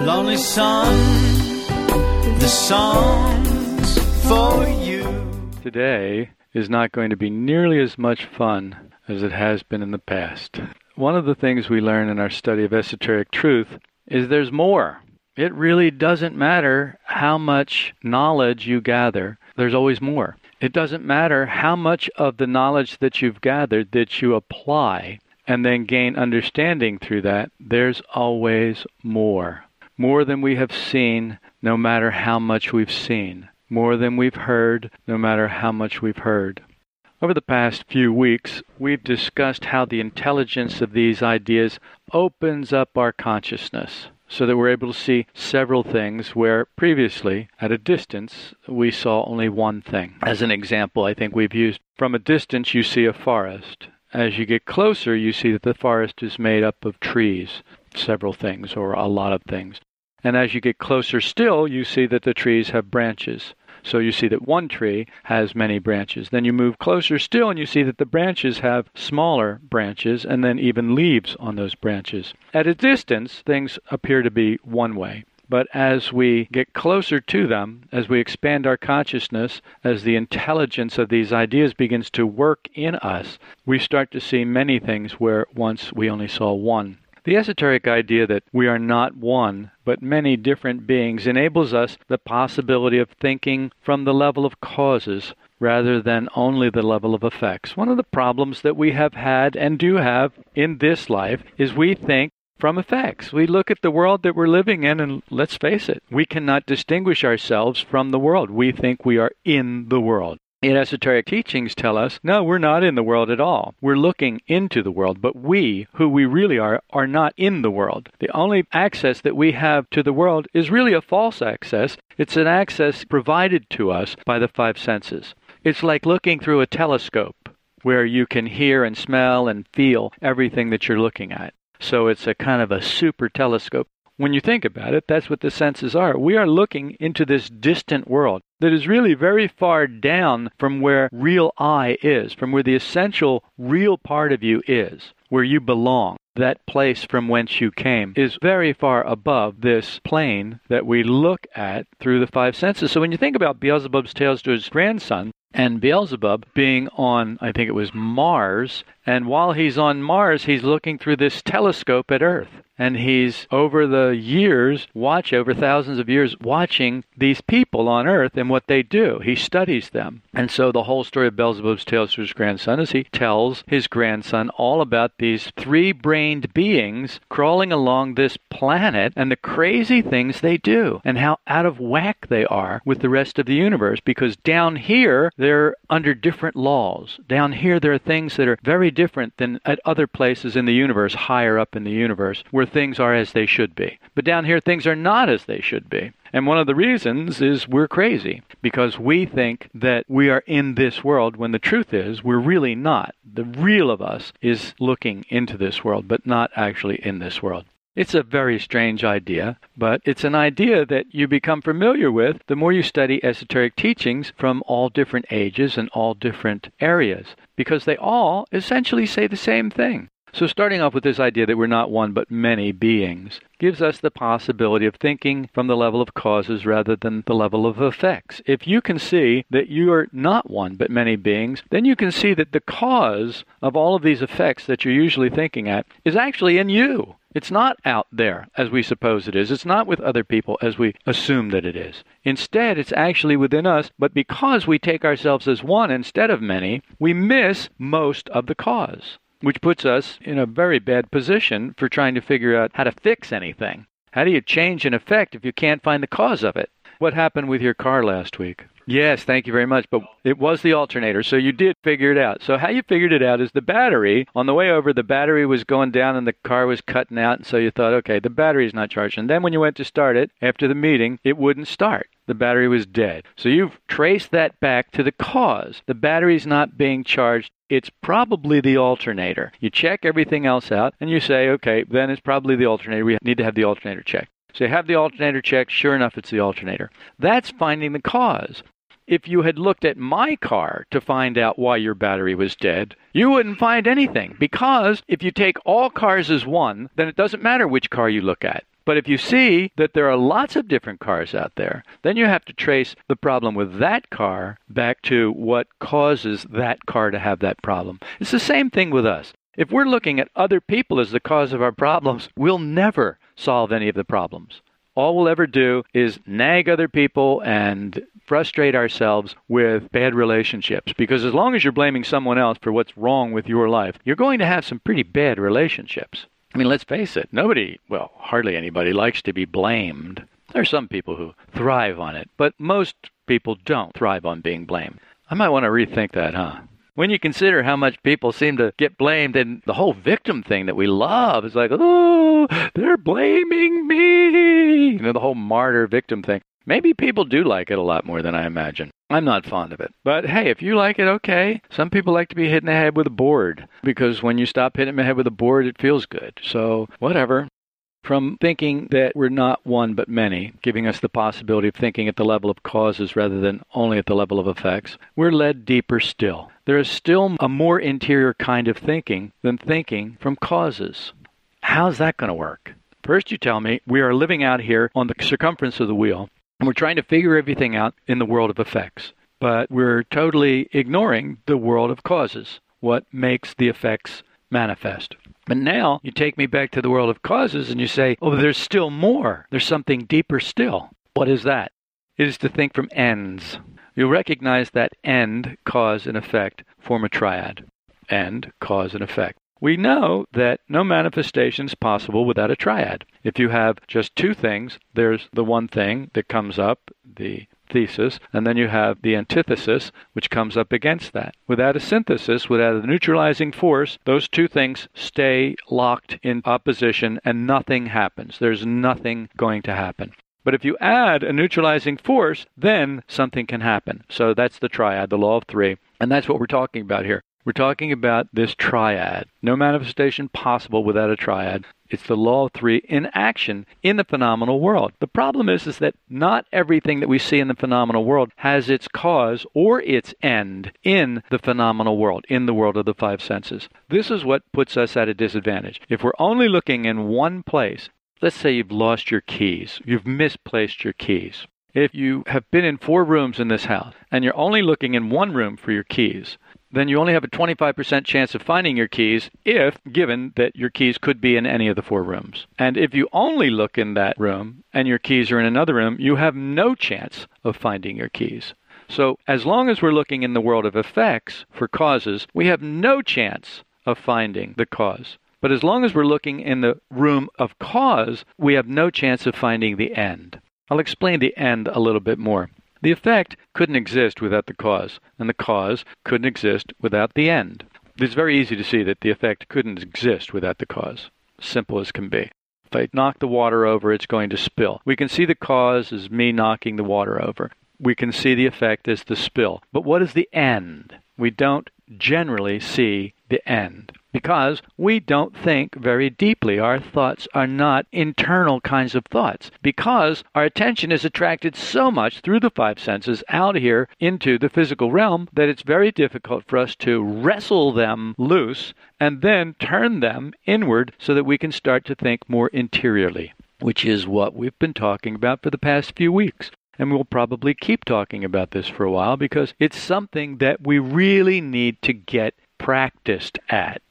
Lonely Sun, the songs for you. Today is not going to be nearly as much fun as it has been in the past. One of the things we learn in our study of esoteric truth is there's more. It really doesn't matter how much knowledge you gather, there's always more. It doesn't matter how much of the knowledge that you've gathered that you apply and then gain understanding through that, there's always more. More than we have seen, no matter how much we've seen. More than we've heard, no matter how much we've heard. Over the past few weeks, we've discussed how the intelligence of these ideas opens up our consciousness so that we're able to see several things where previously, at a distance, we saw only one thing. As an example, I think we've used from a distance, you see a forest. As you get closer, you see that the forest is made up of trees, several things, or a lot of things. And as you get closer still, you see that the trees have branches. So you see that one tree has many branches. Then you move closer still and you see that the branches have smaller branches and then even leaves on those branches. At a distance, things appear to be one way. But as we get closer to them, as we expand our consciousness, as the intelligence of these ideas begins to work in us, we start to see many things where once we only saw one. The esoteric idea that we are not one, but many different beings enables us the possibility of thinking from the level of causes rather than only the level of effects. One of the problems that we have had and do have in this life is we think from effects. We look at the world that we're living in, and let's face it, we cannot distinguish ourselves from the world. We think we are in the world in esoteric teachings tell us no, we're not in the world at all. We're looking into the world, but we, who we really are, are not in the world. The only access that we have to the world is really a false access. It's an access provided to us by the five senses. It's like looking through a telescope where you can hear and smell and feel everything that you're looking at. So it's a kind of a super telescope. When you think about it, that's what the senses are. We are looking into this distant world that is really very far down from where real I is, from where the essential real part of you is, where you belong. That place from whence you came is very far above this plane that we look at through the five senses. So when you think about Beelzebub's tales to his grandson, and Beelzebub being on, I think it was Mars, and while he's on Mars, he's looking through this telescope at Earth and he's over the years watch over thousands of years watching these people on earth and what they do. He studies them. And so the whole story of beelzebub's tales to his grandson is he tells his grandson all about these three-brained beings crawling along this planet and the crazy things they do and how out of whack they are with the rest of the universe because down here they're under different laws down here there are things that are very different than at other places in the universe higher up in the universe where things are as they should be. But down here, things are not as they should be. And one of the reasons is we're crazy because we think that we are in this world when the truth is we're really not. The real of us is looking into this world, but not actually in this world. It's a very strange idea, but it's an idea that you become familiar with the more you study esoteric teachings from all different ages and all different areas, because they all essentially say the same thing. So, starting off with this idea that we're not one but many beings gives us the possibility of thinking from the level of causes rather than the level of effects. If you can see that you are not one but many beings, then you can see that the cause of all of these effects that you're usually thinking at is actually in you. It's not out there as we suppose it is. It's not with other people as we assume that it is. Instead, it's actually within us, but because we take ourselves as one instead of many, we miss most of the cause which puts us in a very bad position for trying to figure out how to fix anything. How do you change an effect if you can't find the cause of it? What happened with your car last week? Yes, thank you very much. But it was the alternator, so you did figure it out. So how you figured it out is the battery. On the way over, the battery was going down and the car was cutting out, and so you thought, okay, the battery's not charged. And then when you went to start it after the meeting, it wouldn't start the battery was dead. So you've traced that back to the cause. The battery's not being charged. It's probably the alternator. You check everything else out and you say, okay, then it's probably the alternator. We need to have the alternator checked. So you have the alternator checked. Sure enough, it's the alternator. That's finding the cause. If you had looked at my car to find out why your battery was dead, you wouldn't find anything. Because if you take all cars as one, then it doesn't matter which car you look at But if you see that there are lots of different cars out there, then you have to trace the problem with that car back to what causes that car to have that problem. It's the same thing with us. If we're looking at other people as the cause of our problems, we'll never solve any of the problems. All we'll ever do is nag other people and frustrate ourselves with bad relationships. Because as long as you're blaming someone else for what's wrong with your life, you're going to have some pretty bad relationships. I mean, let's face it, nobody, well, hardly anybody likes to be blamed. There are some people who thrive on it, but most people don't thrive on being blamed. I might want to rethink that, huh? When you consider how much people seem to get blamed and the whole victim thing that we love is like, oh, they're blaming me. You know, the whole martyr victim thing. Maybe people do like it a lot more than I imagine. I'm not fond of it. But hey, if you like it, okay. Some people like to be hit in the head with a board because when you stop hitting the head with a board, it feels good. So, whatever. From thinking that we're not one but many, giving us the possibility of thinking at the level of causes rather than only at the level of effects, we're led deeper still. There is still a more interior kind of thinking than thinking from causes. How's that going to work? First, you tell me we are living out here on the circumference of the wheel, and we're trying to figure everything out in the world of effects. But we're totally ignoring the world of causes, what makes the effects manifest. But now you take me back to the world of causes and you say, oh, there's still more. There's something deeper still. What is that? It is to think from ends. You'll recognize that end, cause, and effect form a triad. End, cause, and effect. We know that no manifestation is possible without a triad. If you have just two things, there's the one thing that comes up, the thesis, and then you have the antithesis, which comes up against that. Without a synthesis, without a neutralizing force, those two things stay locked in opposition and nothing happens. There's nothing going to happen. But if you add a neutralizing force, then something can happen. So that's the triad, the law of three. And that's what we're talking about here. We're talking about this triad. No manifestation possible without a triad. It's the law of three in action in the phenomenal world. The problem is, is that not everything that we see in the phenomenal world has its cause or its end in the phenomenal world, in the world of the five senses. This is what puts us at a disadvantage. If we're only looking in one place, let's say you've lost your keys, you've misplaced your keys. If you have been in four rooms in this house and you're only looking in one room for your keys, then you only have a 25% chance of finding your keys if given that your keys could be in any of the four rooms. And if you only look in that room and your keys are in another room, you have no chance of finding your keys. So, as long as we're looking in the world of effects for causes, we have no chance of finding the cause. But as long as we're looking in the room of cause, we have no chance of finding the end. I'll explain the end a little bit more. The effect couldn't exist without the cause, and the cause couldn't exist without the end. It's very easy to see that the effect couldn't exist without the cause. Simple as can be. If I knock the water over, it's going to spill. We can see the cause as me knocking the water over. We can see the effect as the spill. But what is the end? We don't generally see the end because we don't think very deeply. Our thoughts are not internal kinds of thoughts because our attention is attracted so much through the five senses out here into the physical realm that it's very difficult for us to wrestle them loose and then turn them inward so that we can start to think more interiorly, which is what we've been talking about for the past few weeks. And we'll probably keep talking about this for a while because it's something that we really need to get practiced at.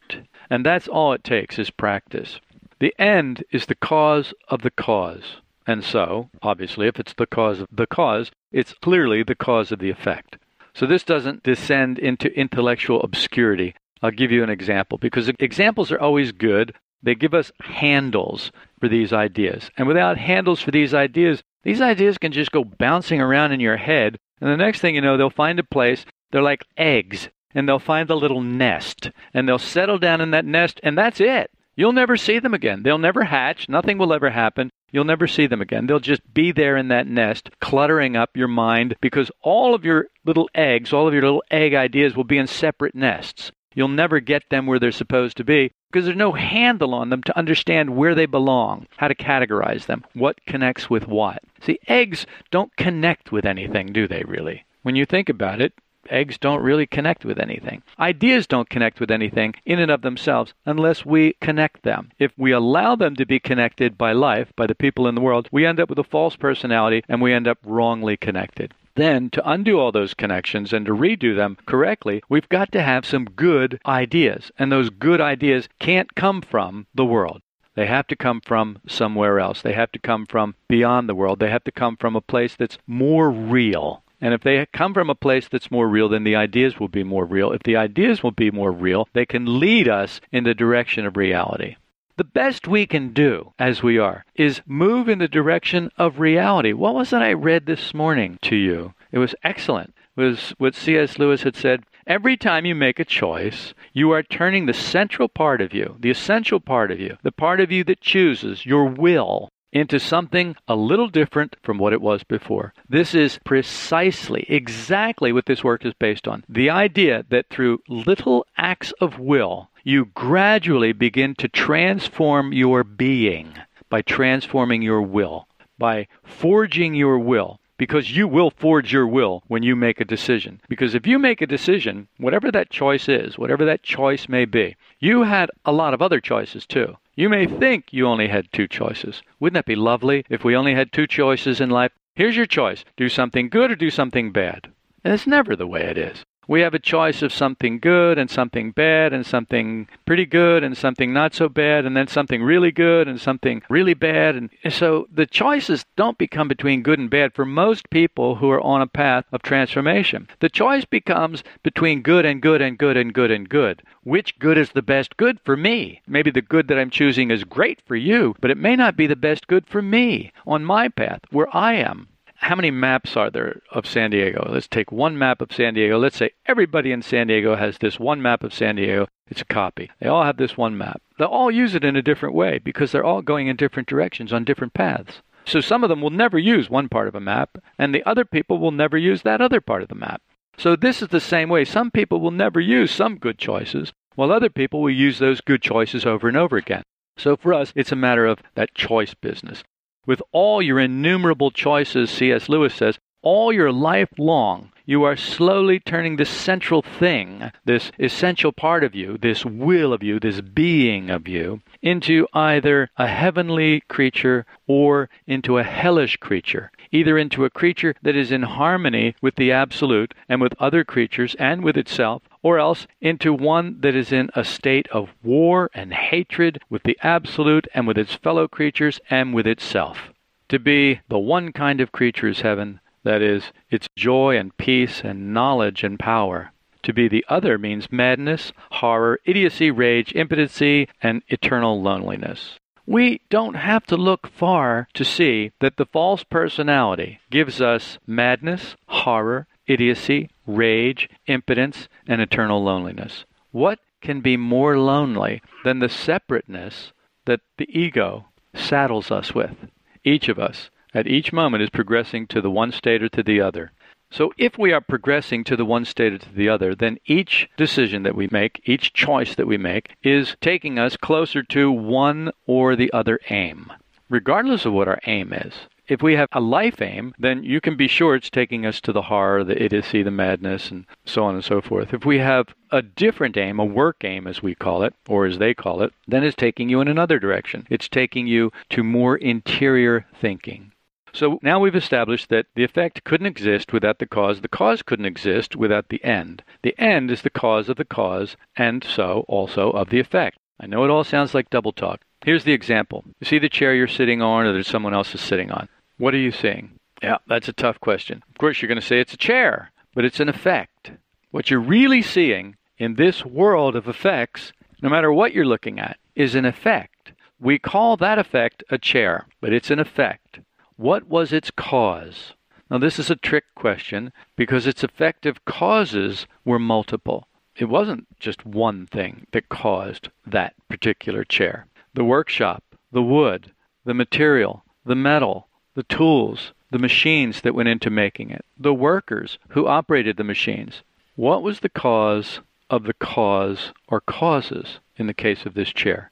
And that's all it takes is practice. The end is the cause of the cause. And so, obviously, if it's the cause of the cause, it's clearly the cause of the effect. So this doesn't descend into intellectual obscurity. I'll give you an example because examples are always good. They give us handles for these ideas. And without handles for these ideas, these ideas can just go bouncing around in your head. And the next thing you know, they'll find a place. They're like eggs and they'll find a little nest and they'll settle down in that nest and that's it. You'll never see them again. They'll never hatch. Nothing will ever happen. You'll never see them again. They'll just be there in that nest, cluttering up your mind because all of your little eggs, all of your little egg ideas will be in separate nests. You'll never get them where they're supposed to be because there's no handle on them to understand where they belong, how to categorize them, what connects with what. See, eggs don't connect with anything, do they really? When you think about it, eggs don't really connect with anything. Ideas don't connect with anything in and of themselves unless we connect them. If we allow them to be connected by life, by the people in the world, we end up with a false personality and we end up wrongly connected. Then, to undo all those connections and to redo them correctly, we've got to have some good ideas. And those good ideas can't come from the world. They have to come from somewhere else. They have to come from beyond the world. They have to come from a place that's more real. And if they come from a place that's more real, then the ideas will be more real. If the ideas will be more real, they can lead us in the direction of reality. The best we can do as we are is move in the direction of reality. What was it I read this morning to you? It was excellent. It was what C.S. Lewis had said Every time you make a choice, you are turning the central part of you, the essential part of you, the part of you that chooses, your will, into something a little different from what it was before. This is precisely, exactly what this work is based on. The idea that through little acts of will, you gradually begin to transform your being by transforming your will, by forging your will because you will forge your will when you make a decision. Because if you make a decision, whatever that choice is, whatever that choice may be, you had a lot of other choices too. You may think you only had two choices. Wouldn't that be lovely if we only had two choices in life? Here's your choice do something good or do something bad. And it's never the way it is we have a choice of something good and something bad and something pretty good and something not so bad and then something really good and something really bad. And so the choices don't become between good and bad for most people who are on a path of transformation. The choice becomes between good and good and good and good and good. Which good is the best good for me? Maybe the good that i'm choosing is great for you but it may not be the best good for me on my path where i am how many maps are there of San Diego? Let's take one map of San Diego. Let's say everybody in San Diego has this one map of San Diego. It's a copy. They all have this one map. They'll all use it in a different way because they're all going in different directions on different paths. So some of them will never use one part of a map, and the other people will never use that other part of the map. So this is the same way. Some people will never use some good choices, while other people will use those good choices over and over again. So for us, it's a matter of that choice business with all your innumerable choices, C.S. Lewis says, all your life long, you are slowly turning this central thing, this essential part of you, this will of you, this being of you, into either a heavenly creature or into a hellish creature, either into a creature that is in harmony with the Absolute and with other creatures and with itself, or else into one that is in a state of war and hatred with the Absolute and with its fellow creatures and with itself. To be the one kind of creature is heaven, that is, its joy and peace and knowledge and power. To be the other means madness, horror, idiocy, rage, impotency, and eternal loneliness. We don't have to look far to see that the false personality gives us madness, horror, idiocy, rage, impotence, and eternal loneliness. What can be more lonely than the separateness that the ego saddles us with? Each of us, at each moment, is progressing to the one state or to the other. So if we are progressing to the one state or to the other, then each decision that we make, each choice that we make, is taking us closer to one or the other aim, regardless of what our aim is. If we have a life aim, then you can be sure it's taking us to the horror, the idiocy, the madness, and so on and so forth. If we have a different aim, a work aim as we call it, or as they call it, then it's taking you in another direction. It's taking you to more interior thinking. So now we've established that the effect couldn't exist without the cause, the cause couldn't exist without the end. The end is the cause of the cause, and so also of the effect. I know it all sounds like double talk. Here's the example. You see the chair you're sitting on or that someone else is sitting on. What are you seeing? Yeah, that's a tough question. Of course, you're going to say it's a chair, but it's an effect. What you're really seeing in this world of effects, no matter what you're looking at, is an effect. We call that effect a chair, but it's an effect. What was its cause? Now, this is a trick question because its effective causes were multiple. It wasn't just one thing that caused that particular chair. The workshop, the wood, the material, the metal, the tools, the machines that went into making it, the workers who operated the machines. What was the cause of the cause or causes in the case of this chair?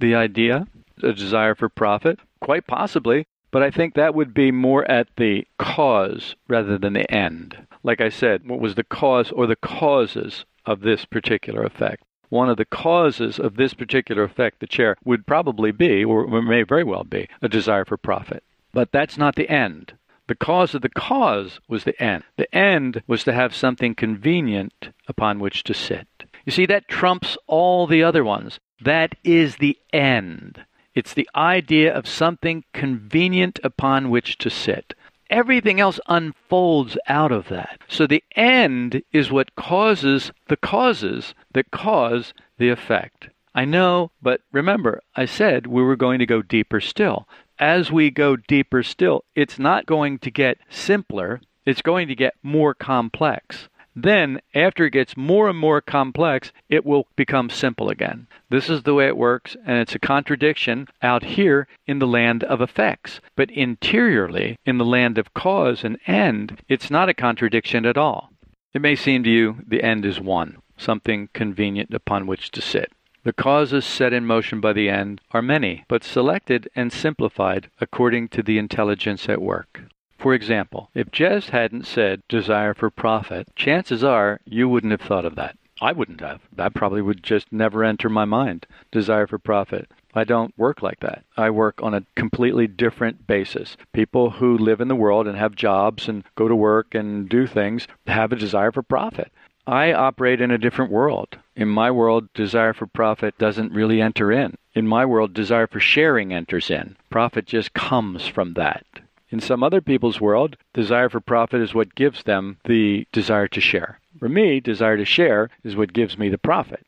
The idea, a desire for profit? Quite possibly, But I think that would be more at the cause rather than the end. Like I said, what was the cause or the causes of this particular effect? One of the causes of this particular effect, the chair, would probably be, or may very well be, a desire for profit. But that's not the end. The cause of the cause was the end. The end was to have something convenient upon which to sit. You see, that trumps all the other ones. That is the end. It's the idea of something convenient upon which to sit. Everything else unfolds out of that. So the end is what causes the causes that cause the effect. I know, but remember, I said we were going to go deeper still. As we go deeper still, it's not going to get simpler, it's going to get more complex. Then, after it gets more and more complex, it will become simple again. This is the way it works, and it's a contradiction out here in the land of effects. But interiorly, in the land of cause and end, it's not a contradiction at all. It may seem to you the end is one, something convenient upon which to sit. The causes set in motion by the end are many, but selected and simplified according to the intelligence at work. For example, if Jess hadn't said desire for profit, chances are you wouldn't have thought of that. I wouldn't have. That probably would just never enter my mind. Desire for profit. I don't work like that. I work on a completely different basis. People who live in the world and have jobs and go to work and do things have a desire for profit. I operate in a different world. In my world, desire for profit doesn't really enter in. In my world, desire for sharing enters in. Profit just comes from that. In some other people's world, desire for profit is what gives them the desire to share. For me, desire to share is what gives me the profit.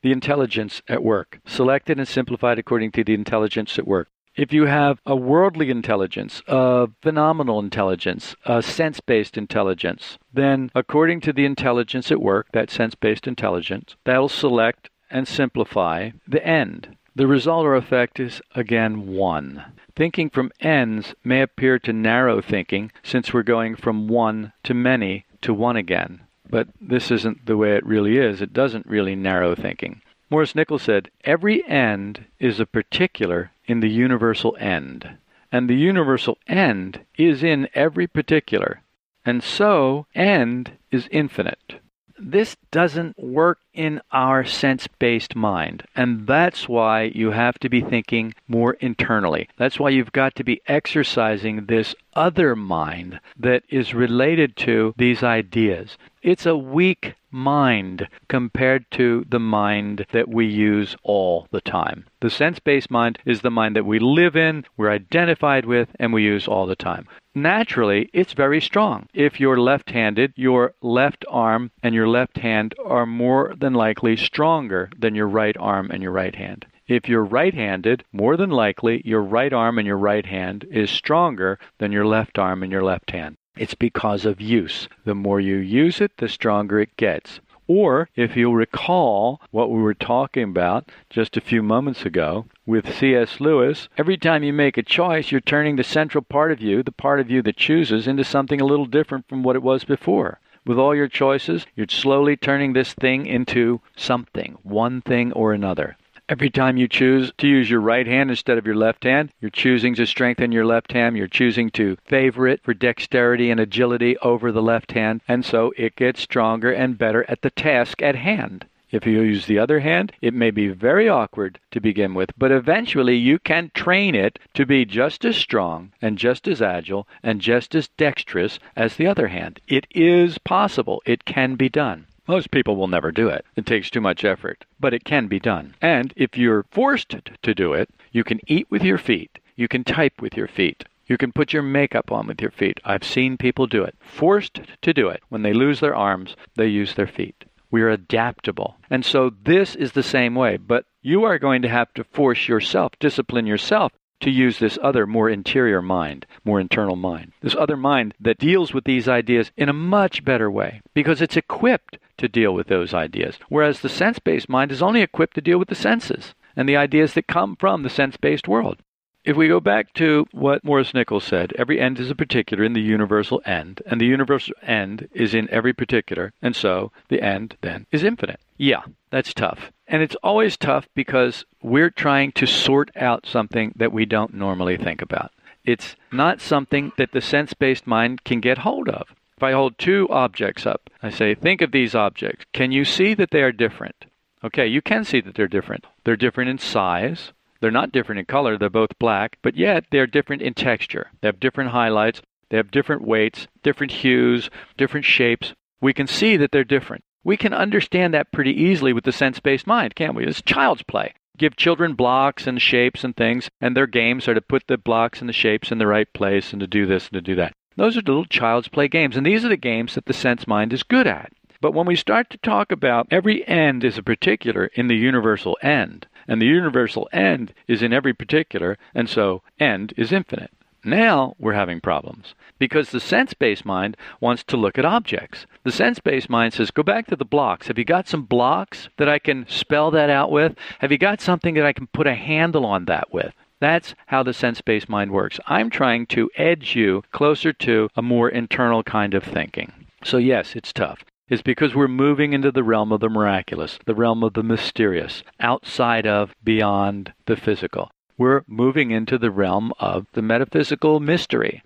The intelligence at work, selected and simplified according to the intelligence at work. If you have a worldly intelligence, a phenomenal intelligence, a sense based intelligence, then according to the intelligence at work, that sense based intelligence, that'll select and simplify the end. The result or effect is again one. Thinking from ends may appear to narrow thinking since we're going from one to many to one again. But this isn't the way it really is. It doesn't really narrow thinking. Maurice Nichols said, Every end is a particular in the universal end. And the universal end is in every particular. And so, end is infinite. This doesn't work in our sense based mind. And that's why you have to be thinking more internally. That's why you've got to be exercising this other mind that is related to these ideas. It's a weak mind compared to the mind that we use all the time. The sense based mind is the mind that we live in, we're identified with, and we use all the time. Naturally, it's very strong. If you're left handed, your left arm and your left hand are more than likely stronger than your right arm and your right hand. If you're right handed, more than likely your right arm and your right hand is stronger than your left arm and your left hand. It's because of use. The more you use it, the stronger it gets. Or, if you'll recall what we were talking about just a few moments ago with C.S. Lewis, every time you make a choice, you're turning the central part of you, the part of you that chooses, into something a little different from what it was before. With all your choices, you're slowly turning this thing into something, one thing or another. Every time you choose to use your right hand instead of your left hand, you're choosing to strengthen your left hand. You're choosing to favor it for dexterity and agility over the left hand, and so it gets stronger and better at the task at hand. If you use the other hand, it may be very awkward to begin with, but eventually you can train it to be just as strong and just as agile and just as dexterous as the other hand. It is possible. It can be done. Most people will never do it. It takes too much effort, but it can be done. And if you're forced to do it, you can eat with your feet. You can type with your feet. You can put your makeup on with your feet. I've seen people do it. Forced to do it. When they lose their arms, they use their feet. We are adaptable. And so this is the same way. But you are going to have to force yourself, discipline yourself to use this other, more interior mind, more internal mind. This other mind that deals with these ideas in a much better way because it's equipped to deal with those ideas. Whereas the sense based mind is only equipped to deal with the senses and the ideas that come from the sense based world. If we go back to what Maurice Nichols said, every end is a particular in the universal end, and the universal end is in every particular, and so the end then is infinite. Yeah, that's tough. And it's always tough because we're trying to sort out something that we don't normally think about. It's not something that the sense based mind can get hold of. If I hold two objects up, I say, think of these objects. Can you see that they are different? Okay, you can see that they're different. They're different in size. They're not different in color. They're both black, but yet they're different in texture. They have different highlights. They have different weights, different hues, different shapes. We can see that they're different. We can understand that pretty easily with the sense based mind, can't we? It's child's play. Give children blocks and shapes and things, and their games are to put the blocks and the shapes in the right place and to do this and to do that. Those are the little child's play games, and these are the games that the sense mind is good at. But when we start to talk about every end is a particular in the universal end, and the universal end is in every particular, and so end is infinite. Now we're having problems because the sense based mind wants to look at objects. The sense based mind says, Go back to the blocks. Have you got some blocks that I can spell that out with? Have you got something that I can put a handle on that with? That's how the sense based mind works. I'm trying to edge you closer to a more internal kind of thinking. So, yes, it's tough It's because we're moving into the realm of the miraculous, the realm of the mysterious, outside of, beyond the physical. We're moving into the realm of the metaphysical mystery.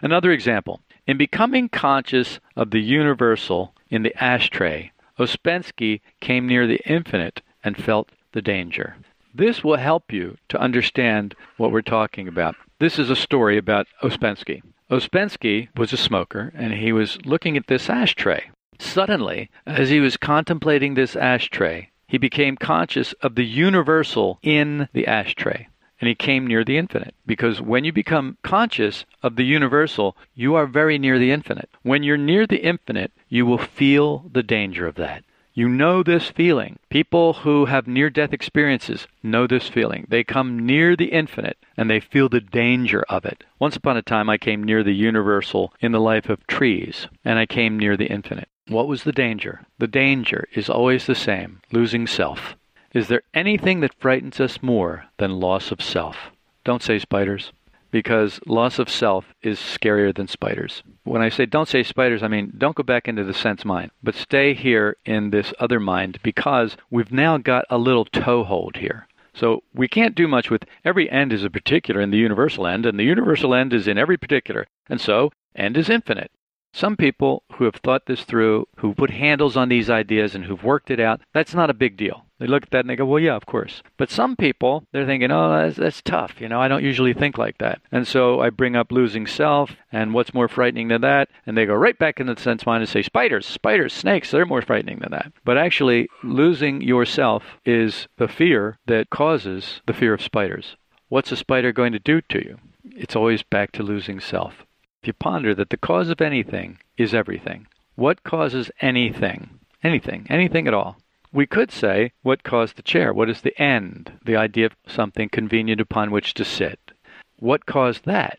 Another example in becoming conscious of the universal in the ashtray, Ouspensky came near the infinite and felt the danger. This will help you to understand what we're talking about. This is a story about Ouspensky. Ouspensky was a smoker and he was looking at this ashtray. Suddenly, as he was contemplating this ashtray, he became conscious of the universal in the ashtray. And he came near the infinite. Because when you become conscious of the universal, you are very near the infinite. When you're near the infinite, you will feel the danger of that. You know this feeling. People who have near death experiences know this feeling. They come near the infinite and they feel the danger of it. Once upon a time, I came near the universal in the life of trees, and I came near the infinite. What was the danger? The danger is always the same losing self. Is there anything that frightens us more than loss of self? Don't say spiders, because loss of self is scarier than spiders. When I say don't say spiders, I mean don't go back into the sense mind, but stay here in this other mind because we've now got a little toehold here. So we can't do much with every end is a particular in the universal end, and the universal end is in every particular. And so end is infinite. Some people who have thought this through, who put handles on these ideas and who've worked it out, that's not a big deal. They look at that and they go, well, yeah, of course. But some people, they're thinking, oh, that's, that's tough. You know, I don't usually think like that. And so I bring up losing self and what's more frightening than that. And they go right back into the sense mind and say, spiders, spiders, snakes, they're more frightening than that. But actually, losing yourself is the fear that causes the fear of spiders. What's a spider going to do to you? It's always back to losing self. If you ponder that the cause of anything is everything, what causes anything? Anything, anything at all. We could say, what caused the chair? What is the end? The idea of something convenient upon which to sit. What caused that?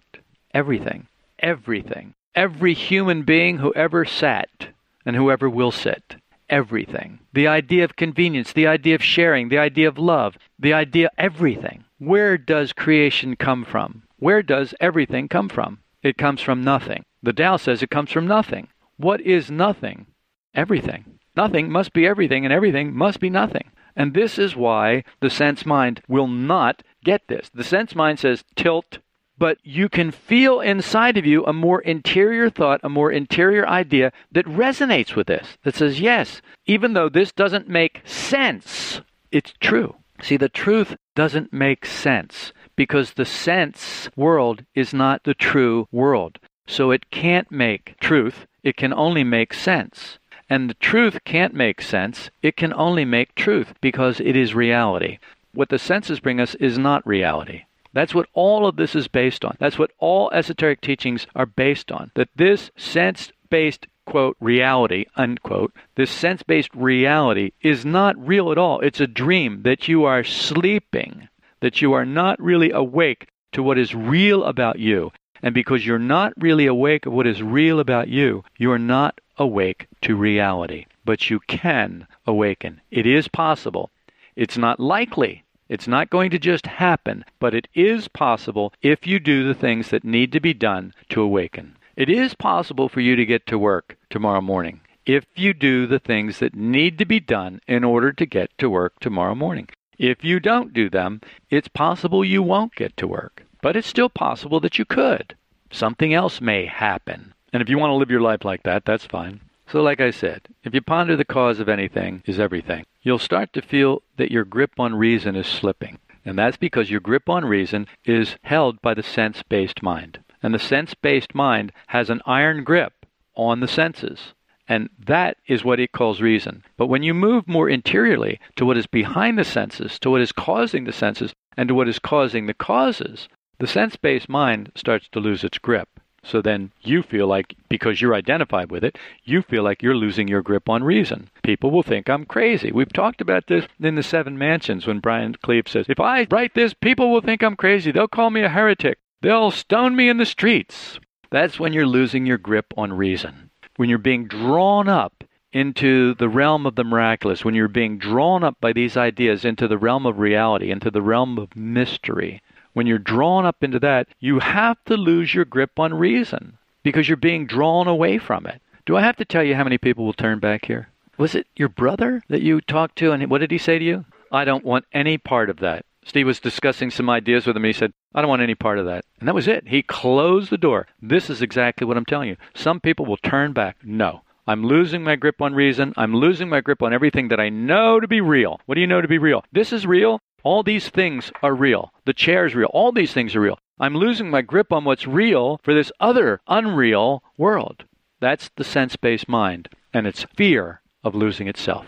Everything. Everything. Every human being who ever sat and whoever will sit. Everything. The idea of convenience, the idea of sharing, the idea of love, the idea, everything. Where does creation come from? Where does everything come from? It comes from nothing. The Tao says it comes from nothing. What is nothing? Everything. Nothing must be everything, and everything must be nothing. And this is why the sense mind will not get this. The sense mind says tilt, but you can feel inside of you a more interior thought, a more interior idea that resonates with this, that says, yes, even though this doesn't make sense, it's true. See, the truth doesn't make sense because the sense world is not the true world. So it can't make truth, it can only make sense. And the truth can't make sense, it can only make truth because it is reality. What the senses bring us is not reality. That's what all of this is based on. That's what all esoteric teachings are based on. That this sense based quote reality unquote this sense based reality is not real at all it's a dream that you are sleeping that you are not really awake to what is real about you. And because you're not really awake of what is real about you, you are not awake to reality. But you can awaken. It is possible. It's not likely. It's not going to just happen, but it is possible if you do the things that need to be done to awaken. It is possible for you to get to work tomorrow morning if you do the things that need to be done in order to get to work tomorrow morning. If you don't do them, it's possible you won't get to work. But it's still possible that you could. Something else may happen. And if you want to live your life like that, that's fine. So, like I said, if you ponder the cause of anything is everything, you'll start to feel that your grip on reason is slipping. And that's because your grip on reason is held by the sense based mind. And the sense based mind has an iron grip on the senses. And that is what it calls reason. But when you move more interiorly to what is behind the senses, to what is causing the senses, and to what is causing the causes, the sense based mind starts to lose its grip. So then you feel like, because you're identified with it, you feel like you're losing your grip on reason. People will think I'm crazy. We've talked about this in the Seven Mansions when Brian Cleeve says, if I write this, people will think I'm crazy. They'll call me a heretic. They'll stone me in the streets. That's when you're losing your grip on reason. When you're being drawn up into the realm of the miraculous, when you're being drawn up by these ideas into the realm of reality, into the realm of mystery, when you're drawn up into that, you have to lose your grip on reason because you're being drawn away from it. Do I have to tell you how many people will turn back here? Was it your brother that you talked to, and what did he say to you? I don't want any part of that. Steve was discussing some ideas with him. He said, I don't want any part of that. And that was it. He closed the door. This is exactly what I'm telling you. Some people will turn back. No. I'm losing my grip on reason. I'm losing my grip on everything that I know to be real. What do you know to be real? This is real. All these things are real. The chair is real. All these things are real. I'm losing my grip on what's real for this other unreal world. That's the sense based mind, and it's fear of losing itself.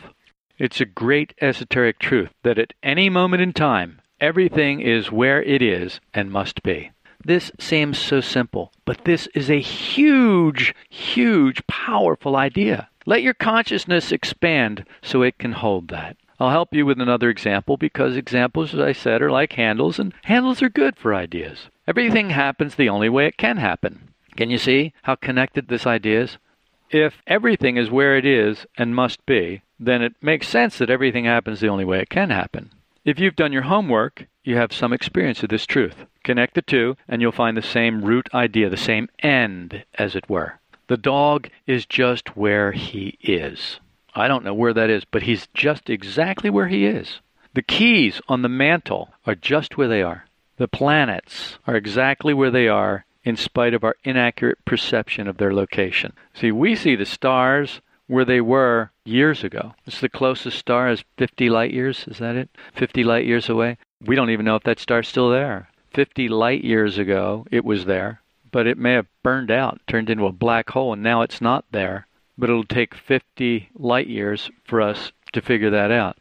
It's a great esoteric truth that at any moment in time, everything is where it is and must be. This seems so simple, but this is a huge, huge, powerful idea. Let your consciousness expand so it can hold that. I'll help you with another example because examples, as I said, are like handles, and handles are good for ideas. Everything happens the only way it can happen. Can you see how connected this idea is? If everything is where it is and must be, then it makes sense that everything happens the only way it can happen. If you've done your homework, you have some experience of this truth. Connect the two, and you'll find the same root idea, the same end, as it were. The dog is just where he is. I don't know where that is, but he's just exactly where he is. The keys on the mantle are just where they are. The planets are exactly where they are in spite of our inaccurate perception of their location. See, we see the stars where they were years ago. It's the closest star is 50 light years, is that it? 50 light years away. We don't even know if that star's still there. 50 light years ago, it was there, but it may have burned out, turned into a black hole, and now it's not there but it'll take 50 light years for us to figure that out.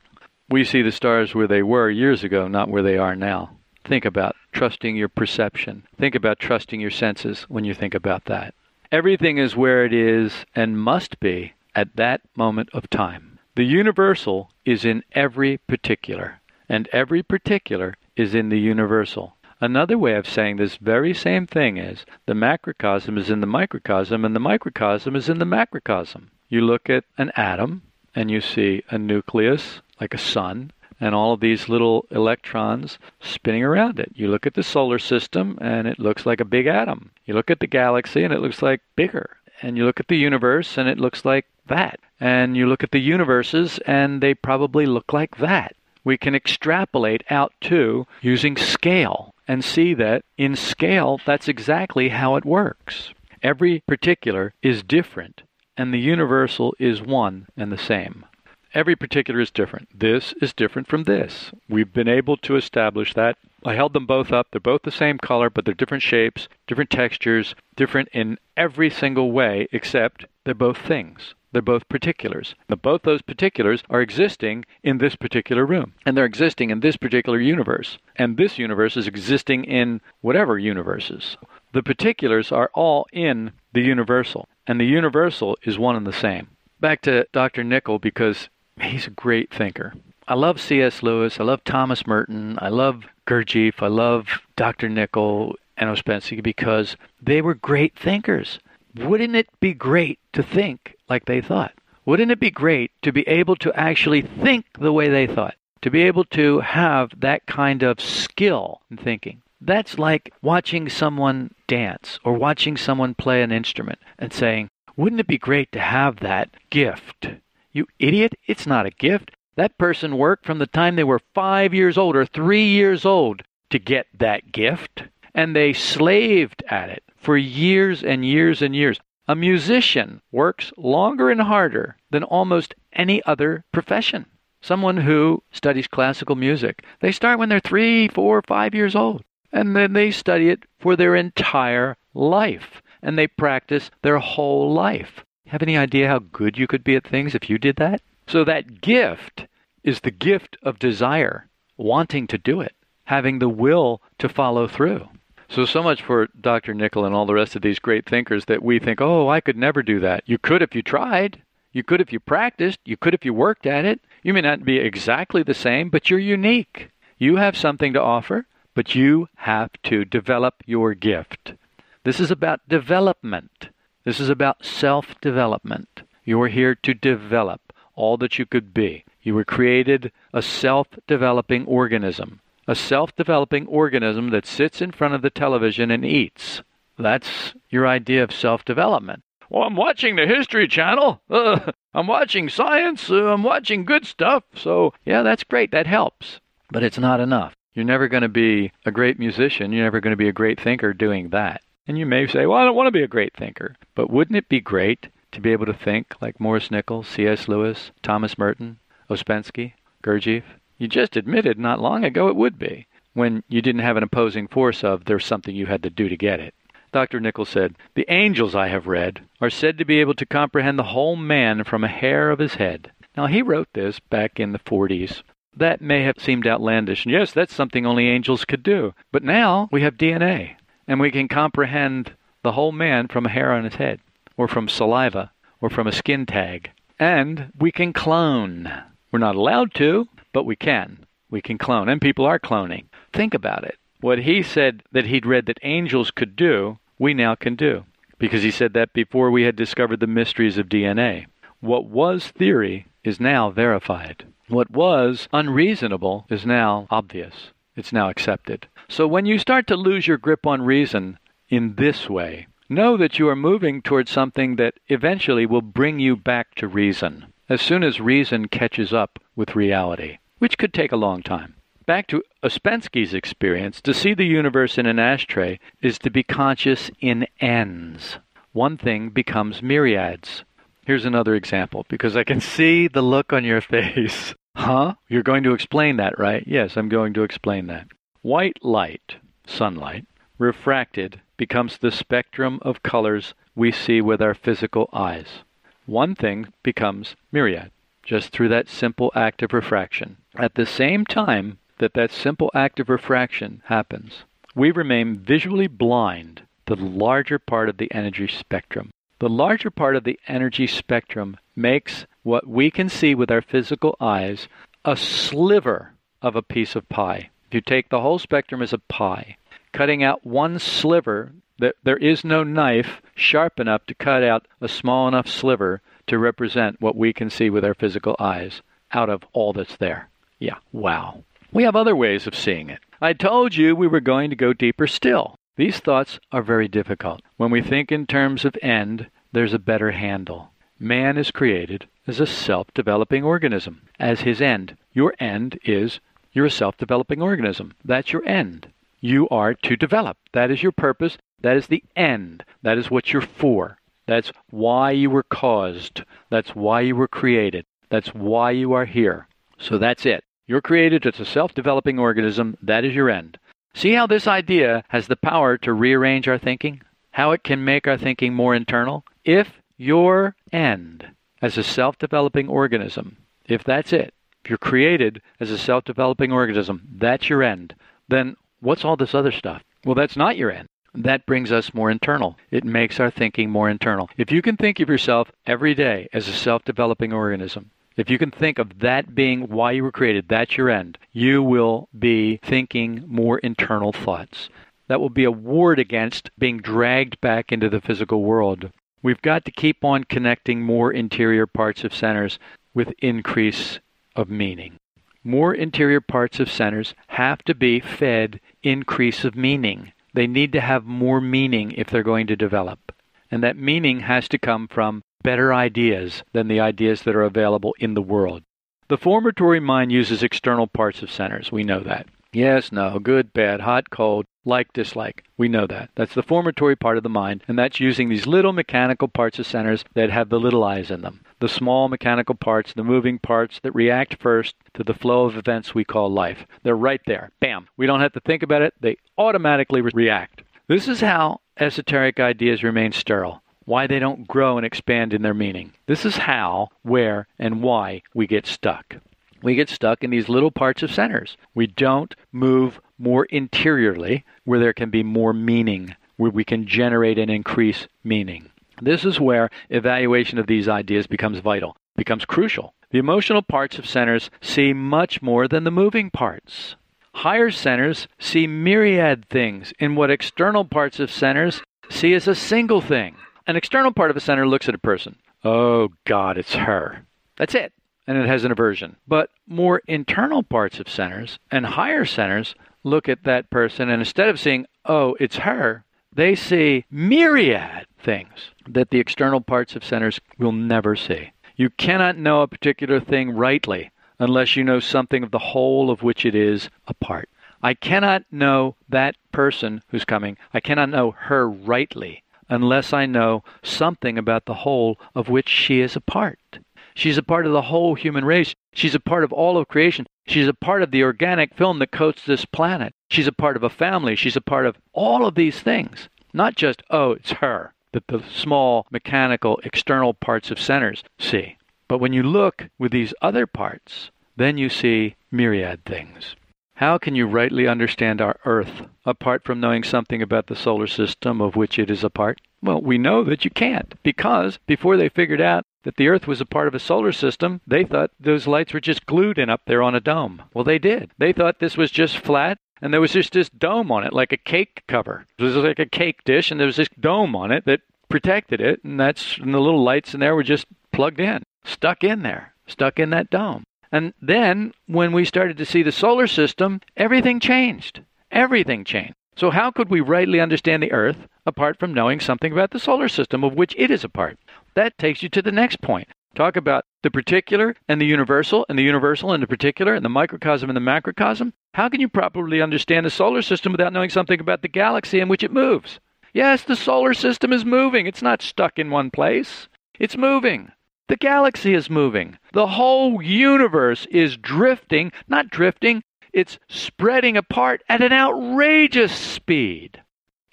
We see the stars where they were years ago, not where they are now. Think about trusting your perception. Think about trusting your senses when you think about that. Everything is where it is and must be at that moment of time. The universal is in every particular, and every particular is in the universal. Another way of saying this very same thing is the macrocosm is in the microcosm and the microcosm is in the macrocosm. You look at an atom and you see a nucleus like a sun and all of these little electrons spinning around it. You look at the solar system and it looks like a big atom. You look at the galaxy and it looks like bigger. And you look at the universe and it looks like that. And you look at the universes and they probably look like that. We can extrapolate out to using scale and see that in scale, that's exactly how it works. Every particular is different, and the universal is one and the same. Every particular is different. This is different from this. We've been able to establish that. I held them both up. They're both the same color, but they're different shapes, different textures, different in every single way, except they're both things. They're both particulars. Both those particulars are existing in this particular room. And they're existing in this particular universe. And this universe is existing in whatever universes. The particulars are all in the universal. And the universal is one and the same. Back to Dr. Nicoll because he's a great thinker. I love C.S. Lewis. I love Thomas Merton. I love Gurdjieff. I love Dr. Nicoll and Ouspensky because they were great thinkers. Wouldn't it be great to think like they thought? Wouldn't it be great to be able to actually think the way they thought? To be able to have that kind of skill in thinking. That's like watching someone dance or watching someone play an instrument and saying, Wouldn't it be great to have that gift? You idiot, it's not a gift. That person worked from the time they were five years old or three years old to get that gift. and they slaved at it for years and years and years. A musician works longer and harder than almost any other profession. Someone who studies classical music, they start when they're three, four, five years old, and then they study it for their entire life, and they practice their whole life. Have any idea how good you could be at things if you did that? So that gift is the gift of desire, wanting to do it, having the will to follow through. So, so much for Dr. Nicoll and all the rest of these great thinkers that we think, oh, I could never do that. You could if you tried. You could if you practiced. You could if you worked at it. You may not be exactly the same, but you're unique. You have something to offer, but you have to develop your gift. This is about development. This is about self development. You're here to develop all that you could be. You were created a self developing organism, a self developing organism that sits in front of the television and eats. That's your idea of self development. Well, I'm watching the History Channel. Uh, I'm watching science. Uh, I'm watching good stuff. So, yeah, that's great. That helps. But it's not enough. You're never going to be a great musician. You're never going to be a great thinker doing that. And you may say, well, I don't want to be a great thinker. But wouldn't it be great to be able to think like Maurice Nichols, C.S. Lewis, Thomas Merton, Ouspensky, Gurdjieff? You just admitted not long ago it would be, when you didn't have an opposing force of there's something you had to do to get it. Dr. Nichols said, The angels I have read are said to be able to comprehend the whole man from a hair of his head. Now, he wrote this back in the 40s. That may have seemed outlandish. And yes, that's something only angels could do. But now we have DNA, and we can comprehend the whole man from a hair on his head, or from saliva, or from a skin tag. And we can clone. We're not allowed to, but we can. We can clone, and people are cloning. Think about it. What he said that he'd read that angels could do, we now can do. Because he said that before we had discovered the mysteries of DNA. What was theory is now verified. What was unreasonable is now obvious. It's now accepted. So when you start to lose your grip on reason in this way, know that you are moving towards something that eventually will bring you back to reason as soon as reason catches up with reality, which could take a long time. Back to Ouspensky's experience, to see the universe in an ashtray is to be conscious in ends. One thing becomes myriads. Here's another example, because I can see the look on your face. Huh? You're going to explain that, right? Yes, I'm going to explain that. White light, sunlight, refracted, becomes the spectrum of colors we see with our physical eyes. One thing becomes myriad, just through that simple act of refraction. At the same time that that simple act of refraction happens, we remain visually blind to the larger part of the energy spectrum. The larger part of the energy spectrum makes what we can see with our physical eyes a sliver of a piece of pie. If you take the whole spectrum as a pie, cutting out one sliver, there is no knife sharp enough to cut out a small enough sliver to represent what we can see with our physical eyes out of all that's there. Yeah, wow. We have other ways of seeing it. I told you we were going to go deeper still. These thoughts are very difficult. When we think in terms of end, there's a better handle. Man is created as a self developing organism, as his end. Your end is you're a self developing organism. That's your end. You are to develop. That is your purpose. That is the end. That is what you're for. That's why you were caused. That's why you were created. That's why you are here. So that's it. You're created as a self developing organism. That is your end. See how this idea has the power to rearrange our thinking? How it can make our thinking more internal? If your end as a self developing organism, if that's it, if you're created as a self developing organism, that's your end, then what's all this other stuff? Well, that's not your end. That brings us more internal. It makes our thinking more internal. If you can think of yourself every day as a self developing organism, if you can think of that being why you were created, that's your end, you will be thinking more internal thoughts. That will be a ward against being dragged back into the physical world. We've got to keep on connecting more interior parts of centers with increase of meaning. More interior parts of centers have to be fed increase of meaning. They need to have more meaning if they're going to develop. And that meaning has to come from better ideas than the ideas that are available in the world. The formatory mind uses external parts of centers. We know that. Yes, no, good, bad, hot, cold, like, dislike. We know that. That's the formatory part of the mind, and that's using these little mechanical parts of centers that have the little eyes in them. The small mechanical parts, the moving parts that react first to the flow of events we call life. They're right there. Bam. We don't have to think about it, they automatically re- react. This is how esoteric ideas remain sterile why they don't grow and expand in their meaning. This is how, where, and why we get stuck. We get stuck in these little parts of centers. We don't move more interiorly where there can be more meaning, where we can generate and increase meaning. This is where evaluation of these ideas becomes vital, becomes crucial. The emotional parts of centers see much more than the moving parts. Higher centers see myriad things in what external parts of centers see as a single thing. An external part of a center looks at a person. Oh, God, it's her. That's it. And it has an aversion. But more internal parts of centers and higher centers look at that person, and instead of seeing, oh, it's her, they see myriad things that the external parts of centers will never see. You cannot know a particular thing rightly unless you know something of the whole of which it is a part. I cannot know that person who's coming. I cannot know her rightly unless I know something about the whole of which she is a part. She's a part of the whole human race. She's a part of all of creation. She's a part of the organic film that coats this planet. She's a part of a family. She's a part of all of these things. Not just, oh, it's her, that the small, mechanical, external parts of centers see. But when you look with these other parts, then you see myriad things. How can you rightly understand our Earth apart from knowing something about the solar system of which it is a part? Well, we know that you can't because before they figured out that the Earth was a part of a solar system, they thought those lights were just glued in up there on a dome. Well, they did. They thought this was just flat and there was just this dome on it, like a cake cover. It was like a cake dish, and there was this dome on it that protected it, and that's and the little lights in there were just plugged in, stuck in there, stuck in that dome. And then when we started to see the solar system, everything changed. Everything changed. So, how could we rightly understand the Earth apart from knowing something about the solar system of which it is a part? That takes you to the next point. Talk about the particular and the universal, and the universal and the particular, and the microcosm and the macrocosm. How can you properly understand the solar system without knowing something about the galaxy in which it moves? Yes, the solar system is moving. It's not stuck in one place. It's moving. The galaxy is moving. The whole universe is drifting, not drifting, it's spreading apart at an outrageous speed.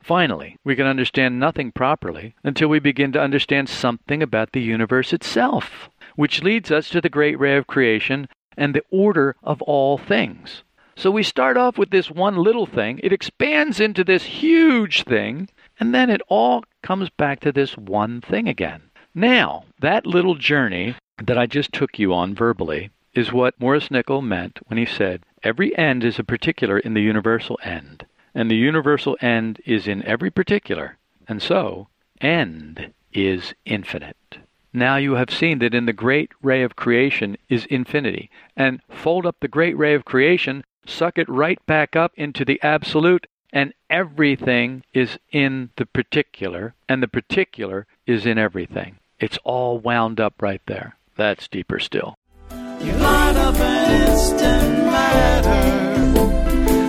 Finally, we can understand nothing properly until we begin to understand something about the universe itself, which leads us to the great ray of creation and the order of all things. So we start off with this one little thing, it expands into this huge thing, and then it all comes back to this one thing again. Now, that little journey that I just took you on verbally is what Maurice Nicoll meant when he said, Every end is a particular in the universal end, and the universal end is in every particular, and so, end is infinite. Now you have seen that in the great ray of creation is infinity, and fold up the great ray of creation, suck it right back up into the absolute, and everything is in the particular, and the particular is in everything. It's all wound up right there. That's deeper still. You light up an instant matter,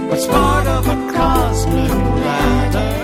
what's part of a cosmic ladder.